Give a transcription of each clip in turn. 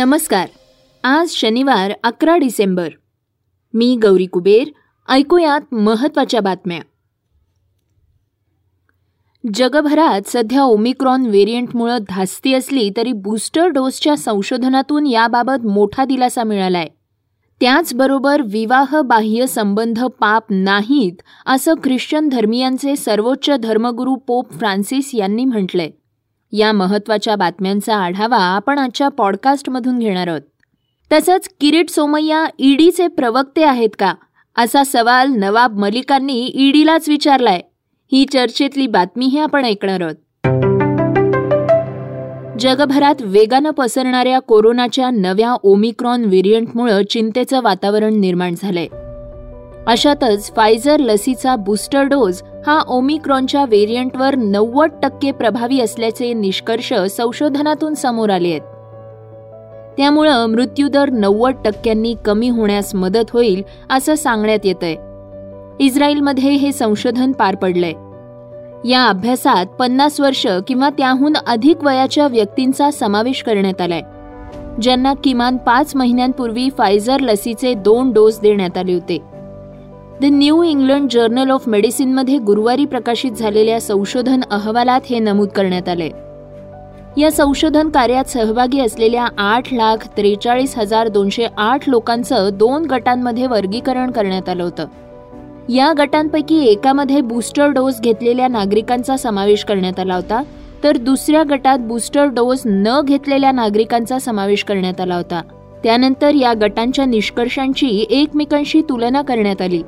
नमस्कार. आज शनिवार अकरा डिसेंबर. मी गौरी कुबेर ऐकूयात महत्त्वाच्या बातम्या. जगभरात सध्या ओमिक्रॉन व्हेरियंटमुळं धास्ती असली तरी बूस्टर डोसच्या संशोधनातून याबाबत मोठा दिलासा मिळालाय. त्याचबरोबर विवाह बाह्य संबंध पाप नाहीत असं ख्रिश्चन धर्मियांचे सर्वोच्च धर्मगुरू पोप फ्रान्सिस यांनी म्हटलंय. या महत्त्वाच्या बातम्यांचा आढावा आपण आजच्या पॉडकास्टमधून घेणार आहोत. तसंच किरीट सोमय्या ईडीचे प्रवक्ते आहेत का? असा सवाल नवाब मलिकांनी ईडीलाच विचारलाय. ही चर्चेतली बातमीही आपण ऐकणार आहोत. जगभरात वेगानं पसरणाऱ्या कोरोनाच्या नव्या ओमिक्रॉन व्हेरियंटमुळे चिंतेचं वातावरण निर्माण झालंय. अशातच फायझर लसीचा बूस्टर डोस हा ओमिक्रॉनच्या व्हेरियंटवर नव्वद टक्के प्रभावी असल्याचे निष्कर्ष संशोधनातून समोर आले आहेत. त्यामुळं मृत्यूदर नव्वद टक्क्यांनी कमी होण्यास मदत होईल असं सांगण्यात येतंय. इस्रायलमध्ये हे संशोधन पार पडलंय. या अभ्यासात पन्नास वर्ष किंवा त्याहून अधिक वयाच्या व्यक्तींचा समावेश करण्यात आलाय ज्यांना किमान पाच महिन्यांपूर्वी फायझर लसीचे दोन डोस देण्यात आले होते. The new England journal of मेडिसिनमध्ये गुरुवारी प्रकाशित झालेल्या संशोधन अहवालात हे नमूद करण्यात आले. या संशोधन कार्यात सहभागी असलेल्या आठ लाख त्रेचाळीस हजार दोनशे आठ लोकांचं दोन गटांमध्ये वर्गीकरण करण्यात आलं होतं. या गटांपैकी एकामध्ये बूस्टर डोस घेतलेल्या नागरिकांचा समावेश करण्यात आला होता तर दुसऱ्या गटात बूस्टर डोस न घेतलेल्या नागरिकांचा समावेश करण्यात आला होता. त्यानंतर या गटांच्या निष्कर्षांची एकमेकांशी तुलना करण्यात आली.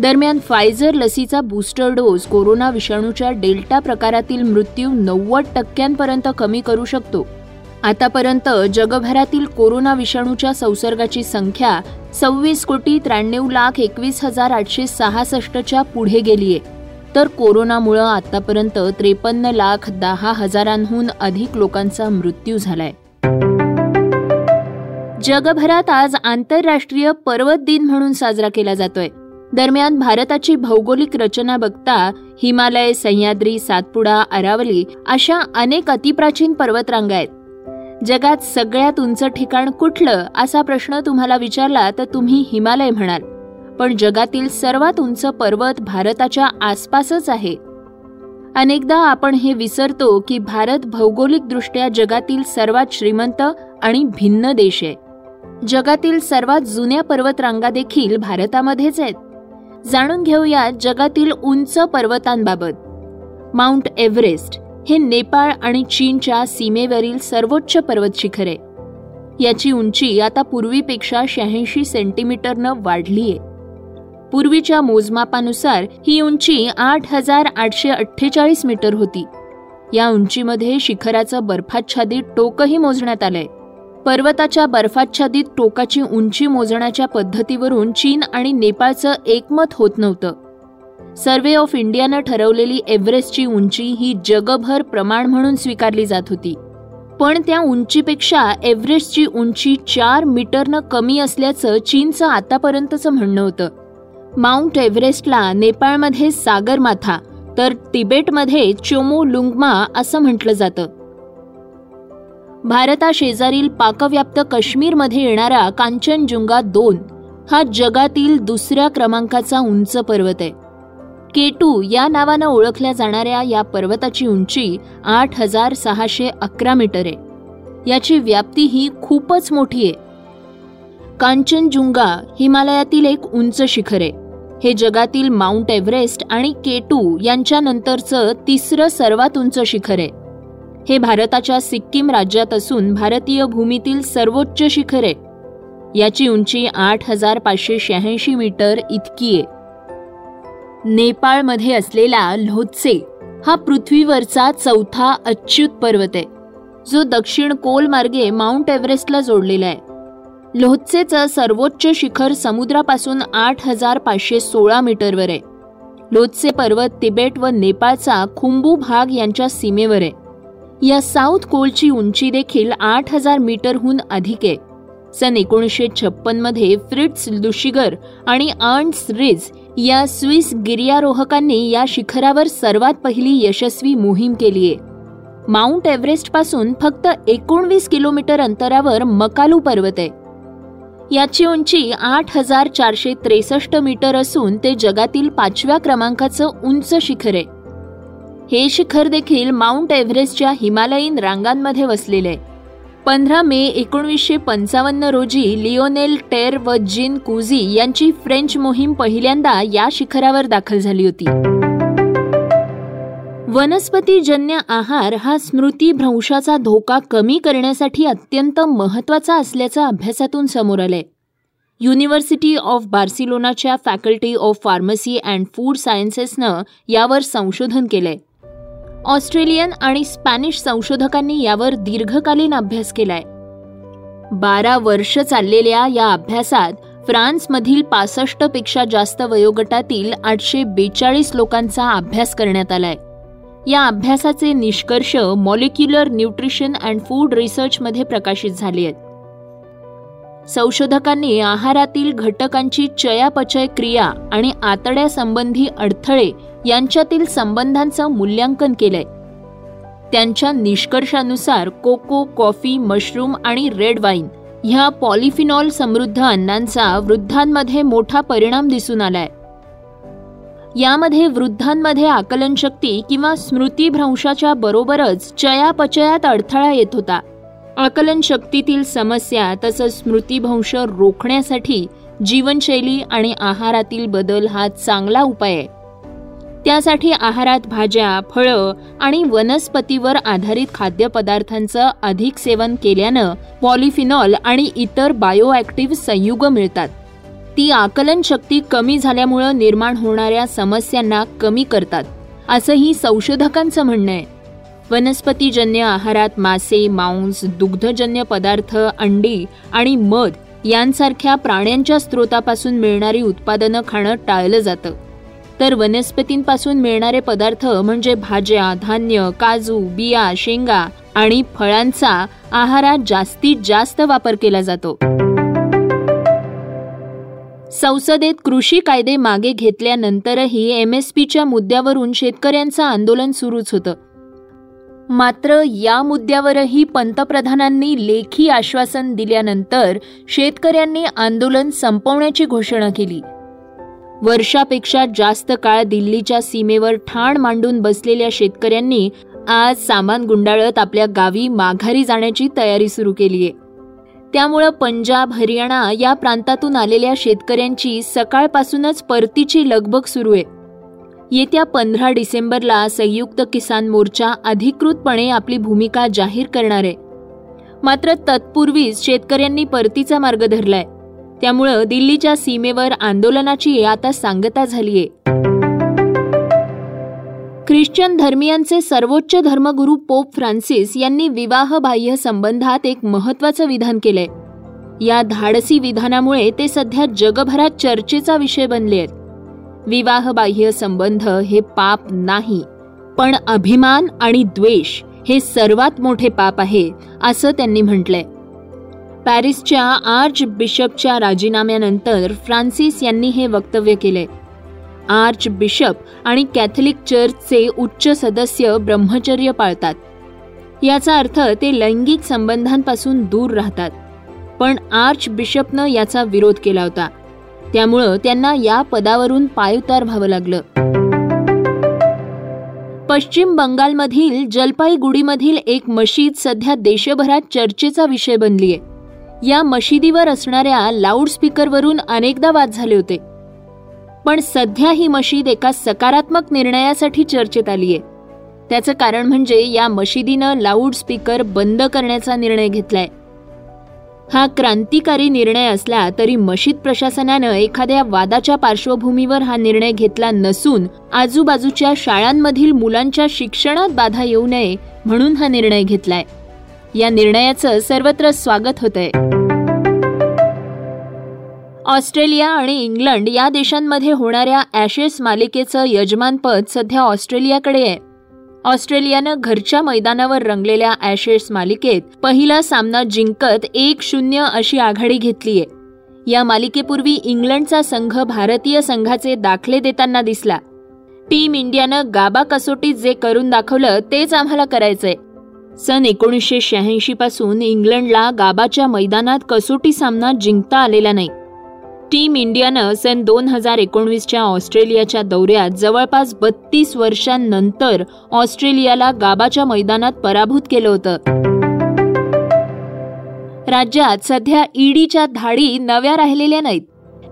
दरम्यान फायझर लसीचा बूस्टर डोस कोरोना विषाणूच्या डेल्टा प्रकारातील मृत्यू नव्वद टक्क्यांपर्यंत कमी करू शकतो. आतापर्यंत जगभरातील कोरोना विषाणूच्या संसर्गाची संख्या सव्वीस कोटी त्र्याण्णव लाख एकवीस हजार आठशे सहासष्टच्या पुढे गेलीय. तर कोरोनामुळं आतापर्यंत त्रेपन्न लाख दहा हजारांहून अधिक लोकांचा मृत्यू झालाय. जगभरात आज आंतरराष्ट्रीय पर्वत दिन म्हणून साजरा केला जातोय. दरम्यान भारताची भौगोलिक रचना बघता हिमालय सह्याद्री सातपुडा अरावली अशा अनेक अतिप्राचीन पर्वतरांगा आहेत. जगात सगळ्यात उंच ठिकाण कुठलं असा प्रश्न तुम्हाला विचारला तर तुम्ही हिमालय म्हणाल. पण जगातील सर्वात उंच पर्वत भारताच्या आसपासच आहे. अनेकदा आपण हे विसरतो की भारत भौगोलिकदृष्ट्या जगातील सर्वात श्रीमंत आणि भिन्न देश आहे. जगातील सर्वात जुन्या पर्वतरांगा देखील भारतामध्येच आहेत. जाणून घेऊया जगातील उंच पर्वतांबाबत. माउंट एव्हरेस्ट हे नेपाळ आणि चीनच्या सीमेवरील सर्वोच्च पर्वत शिखर आहे याची उंची आता पूर्वीपेक्षा शहाऐंशी सेंटीमीटरनं वाढली आहे पूर्वीच्या मोजमापानुसार ही उंची आठ हजार आठशे अठ्ठेचाळीस मीटर होती. या उंचीमध्ये शिखराचं बर्फाच्छादित टोकही मोजण्यात आलंय. पर्वताच्या बर्फाच्छादित टोकाची उंची मोजण्याच्या पद्धतीवरून चीन आणि नेपाळचं एकमत होत नव्हतं. सर्वे ऑफ इंडियानं ठरवलेली एव्हरेस्टची उंची ही जगभर प्रमाण म्हणून स्वीकारली जात होती. पण त्या उंचीपेक्षा एव्हरेस्टची उंची चार मीटरनं कमी असल्याचं चीनचं आतापर्यंतचं म्हणणं होतं. माउंट एव्हरेस्टला नेपाळमध्ये सागरमाथा तर तिबेटमध्ये चोमो लुंगमा असं म्हटलं जातं. भारताशेजारील पाकव्याप्त काश्मीरमध्ये येणारा कांचनजुंगा दोन हा जगातील दुसऱ्या क्रमांकाचा उंच पर्वत आहे. केटू या नावानं ओळखल्या जाणाऱ्या या पर्वताची उंची आठ हजार सहाशे अकरा मीटर आहे. याची व्याप्ती ही खूपच मोठी आहे. कांचनजुंगा हिमालयातील एक उंच शिखर आहे. हे जगातील माउंट एव्हरेस्ट आणि केटू यांच्यानंतरचं तिसरं सर्वात उंच शिखर आहे. हे भारताच्या सिक्कीम राज्यात असून भारतीय भूमीतील सर्वोच्च शिखर आहे. याची उंची आठ हजार पाचशे शहाऐंशी मीटर इतकी आहे. नेपाळमध्ये असलेला लोत्से हा पृथ्वीवरचा चौथा अच्युत पर्वत आहे. जो दक्षिण कोल मार्गे माउंट एव्हरेस्टला जोडलेला आहे. लोहत्सेचं सर्वोच्च शिखर समुद्रापासून आठ हजार पाचशे सोळा मीटरवर आहे. लोत्से पर्वत तिबेट व नेपाळचा खुंबू भाग यांच्या सीमेवर आहे. या साऊथ कोलची उंची देखील आठ हजार मीटरहून अधिक आहे. सन एकोणीसशे छप्पनमध्ये फ्रिट्स लुशिगर आणि आर्न्स रिज या स्विस गिर्यारोहकांनी या शिखरावर सर्वात पहिली यशस्वी मोहीम केली आहे. माउंट एव्हरेस्टपासून फक्त एकोणवीस किलोमीटर अंतरावर मकालू पर्वत आहे. याची उंची आठ हजार चारशे त्रेसष्ट मीटर असून ते जगातील पाचव्या क्रमांकाचं उंच शिखर आहे. हे शिखर देखील माउंट एव्हरेस्टच्या हिमालयीन रांगांमध्ये वसलेले. आहे पंधरा मे एकोणीसशे पंचावन्न रोजी लिओनेल टेर व जिन कुझी यांची फ्रेंच मोहीम पहिल्यांदा या शिखरावर दाखल झाली होती. वनस्पतीजन्य आहार हा स्मृतीभ्रंशाचा धोका कमी करण्यासाठी अत्यंत महत्त्वाचा असल्याचं अभ्यासातून समोर आलंय. University of बार्सिलोनाच्या faculty of pharmacy and food सायन्सेसनं यावर संशोधन केलंय. ऑस्ट्रेलियन आणि स्पॅनिश संशोधकांनी यावर दीर्घकालीन अभ्यास केलाय. बारा वर्ष चाललेल्या या अभ्यासात फ्रान्समधील पासष्टपेक्षा जास्त वयोगटातील आठशे बेचाळीस लोकांचा अभ्यास करण्यात आलाय. या अभ्यासाचे निष्कर्ष मॉलिक्युलर न्यूट्रिशन अँड फूड रिसर्चमध्ये प्रकाशित झाले आहेत. संशोधकांनी आहारातील घटकांची चयापचय क्रिया आणि आतड्यासंबंधी अडथळे यांच्यातील संबंधांचं मूल्यांकन केलंय. त्यांच्या निष्कर्षानुसार कोको कॉफी मशरूम आणि रेड वाईन ह्या पॉलिफिनॉल समृद्ध अन्नांचा वृद्धांमध्ये मोठा परिणाम दिसून आलाय. यामध्ये वृद्धांमध्ये आकलनशक्ती किंवा स्मृतीभ्रंशाच्या बरोबरच चयापचयात अडथळा येत होता. आकलनशक्तीतील समस्या तसंच स्मृतीभ्रंश रोखण्यासाठी जीवनशैली आणि आहारातील बदल हा चांगला उपाय आहे. त्यासाठी आहारात भाज्या फळं आणि वनस्पतीवर आधारित खाद्यपदार्थांचं अधिक सेवन केल्यानं पॉलिफिनॉल आणि इतर बायोॲक्टिव्ह संयुग मिळतात. ती आकलन शक्ती कमी झाल्यामुळं निर्माण होणाऱ्या समस्यांना कमी करतात असंही संशोधकांचं म्हणणं आहे. वनस्पतीजन्य आहारात मासे मांस दुग्धजन्य पदार्थ अंडी आणि मध यांसारख्या प्राण्यांच्या स्रोतापासून मिळणारी उत्पादनं खाणं टाळलं जातं. तर वनस्पतींपासून मिळणारे पदार्थ म्हणजे भाज्या धान्य काजू बिया शेंगा आणि फळांचा आहारात जास्तीत जास्त वापर केला जातो. संसदेत कृषी कायदे मागे घेतल्यानंतरही एम एस पीच्या मुद्द्यावरून शेतकऱ्यांचं आंदोलन सुरूच होतं. मात्र या मुद्द्यावरही पंतप्रधानांनी लेखी आश्वासन दिल्यानंतर शेतकऱ्यांनी आंदोलन संपवण्याची घोषणा केली. वर्षापेक्षा जास्त काळ दिल्लीच्या सीमेवर ठाण मांडून बसलेल्या शेतकऱ्यांनी आज सामान गुंडाळत आपल्या गावी माघारी जाण्याची तयारी सुरू केली आहे. त्यामुळं पंजाब हरियाणा या प्रांतातून आलेल्या शेतकऱ्यांची सकाळपासूनच परतीची लगबग सुरू आहे. येत्या पंधरा डिसेंबरला संयुक्त किसान मोर्चा अधिकृतपणे आपली भूमिका जाहीर करणार आहे. मात्र तत्पूर्वीच शेतकऱ्यांनी परतीचा मार्ग धरलाय. त्यामुळं दिल्लीच्या सीमेवर आंदोलनाची आता सांगता झालीय. ख्रिश्चन धर्मियांचे सर्वोच्च धर्मगुरू पोप फ्रान्सिस यांनी विवाहबाह्य संबंधात एक महत्वाचं विधान केलंय. या धाडसी विधानामुळे ते सध्या जगभरात चर्चेचा विषय बनले आहेत विवाहबाह्य संबंध हे पाप नाही पण अभिमान आणि द्वेष हे सर्वात मोठे पाप आहे असं त्यांनी म्हटलंय. पॅरिसच्या आर्च बिशपच्या राजीनाम्यानंतर फ्रान्सिस यांनी हे वक्तव्य केले. आर्च बिशप आणि कॅथलिक चर्चचे उच्च सदस्य ब्रह्मचर्य पाळतात. याचा अर्थ ते लैंगिक संबंधांपासून दूर राहतात. पण आर्च बिशपनं याचा विरोध केला होता. त्यामुळं त्यांना या पदावरून पायउतार व्हावं लागलं. पश्चिम बंगालमधील जलपाईगुडीमधील एक मशीद सध्या देशभरात चर्चेचा विषय बनलीय. या मशिदीवर असणाऱ्या लाऊडस्पीकरवरून अनेकदा वाद झाले होते. पण सध्या ही मशीद एका सकारात्मक निर्णयासाठी चर्चेत आलीय. त्याचं कारण म्हणजे या मशिदीनं लाऊडस्पीकर बंद करण्याचा निर्णय घेतलाय. हा क्रांतिकारी निर्णय असला तरी मशीद प्रशासनानं एखाद्या वादाच्या पार्श्वभूमीवर हा निर्णय घेतला नसून आजूबाजूच्या शाळांमधील मुलांच्या शिक्षणात बाधा येऊ नये म्हणून हा निर्णय घेतलाय. या निर्णयाचं सर्वत्र स्वागत होतंय. ऑस्ट्रेलिया आणि इंग्लंड या देशांमध्ये होणाऱ्या ॲशेस मालिकेचं यजमानपद सध्या ऑस्ट्रेलियाकडे आहे. ऑस्ट्रेलियानं घरच्या मैदानावर रंगलेल्या ॲशेस मालिकेत पहिला सामना जिंकत एक शून्य अशी आघाडी घेतलीय या मालिकेपूर्वी इंग्लंडचा संघ भारतीय संघाचे दाखले देताना दिसला. टीम इंडियानं गाबा कसोटीत जे करून दाखवलं तेच आम्हाला करायचंय. सन एकोणीसशे शहाऐंशी पासून इंग्लंडला गाबाच्या मैदानात कसोटी सामना जिंकता आलेला नाही. टीम इंडियानं सन दोन हजार एकोणवीसच्या ऑस्ट्रेलियाच्या दौऱ्यात जवळपास बत्तीस वर्षांनंतर ऑस्ट्रेलियाला गाबाच्या मैदानात पराभूत केलं होतं. राज्यात सध्या ईडीच्या धाडी नव्या राहिलेल्या नाहीत.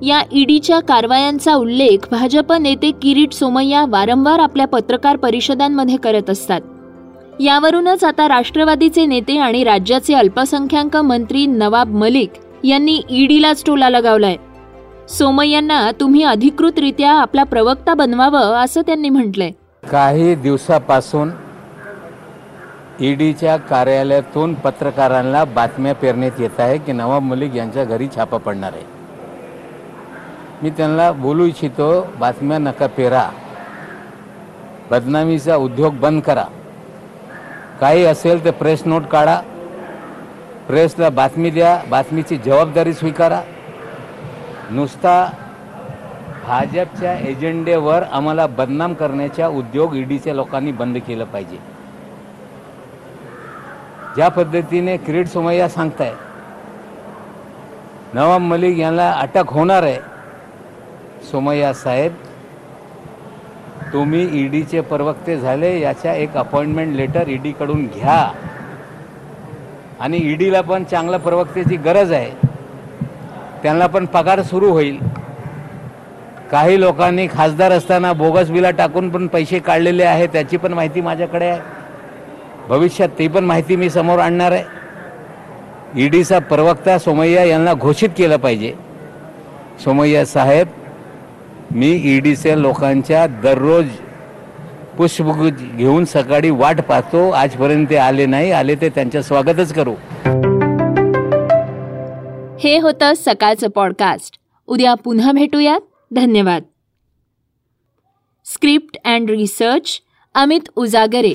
या ईडीच्या कारवायांचा उल्लेख भाजप नेते किरीट सोमय्या वारंवार आपल्या पत्रकार परिषदांमध्ये करत असतात. यावरूनच आता राष्ट्रवादीचे नेते आणि राज्याचे अल्पसंख्याक मंत्री नवाब मलिक यांनी ईडीलाच टोला लगावलाय. सोमय्यांना तुम्ही अधिकृतरित्या आपला प्रवक्ता बनवावं असं त्यांनी म्हटलंय. काही दिवसापासून ईडीच्या कार्यालयातून पत्रकारांना बातम्या पेरण्यात येत आहे की नवाब मलिक यांच्या घरी छापा पडणार आहे. मी त्यांना बोलू इच्छितो बातम्या नका पेरा. बदनामीचा उद्योग बंद करा. काही असेल तर प्रेस नोट काढा. प्रेसला बातमी द्या. बातमीची जबाबदारी स्वीकारा. नुसता भाजपच्या एजेंडेवर आम्हाला बदनाम करण्याचा उद्योग ईडीच्या लोकांनी बंद केलं पाहिजे. ज्या पद्धतीने किरीट सोमय्या सांगताय. नवाब मलिक यांना अटक होणार आहे. सोमय्या साहेब तुम्ही ईडीचे प्रवक्ते झाले याच्या एक अपॉइंटमेंट लेटर ईडीकडून घ्या. आणि ईडीला पण चांगल्या प्रवक्त्याची गरज आहे. त्यांना पण पगार सुरू होईल. काही लोकांनी खासदार असताना बोगस बिला टाकून पण पैसे काढलेले आहे त्याची पण माहिती माझ्याकडे आहे. भविष्यात ती पण माहिती मी समोर आणणार आहे. ईडीचा प्रवक्ता सोमय्या यांना घोषित केलं पाहिजे. सोमय्या साहेब मी ईडीच्या लोकांच्या दररोज पुष्पगुच्छ घेऊन सकाळी वाट पाहतो. आजपर्यंत ते आले नाही. आले ते त्यांच्या स्वागतच करू. हे होतं सकाळचं पॉडकास्ट. उद्या पुन्हा भेटूयात. धन्यवाद. Script and research Amit Ujagare.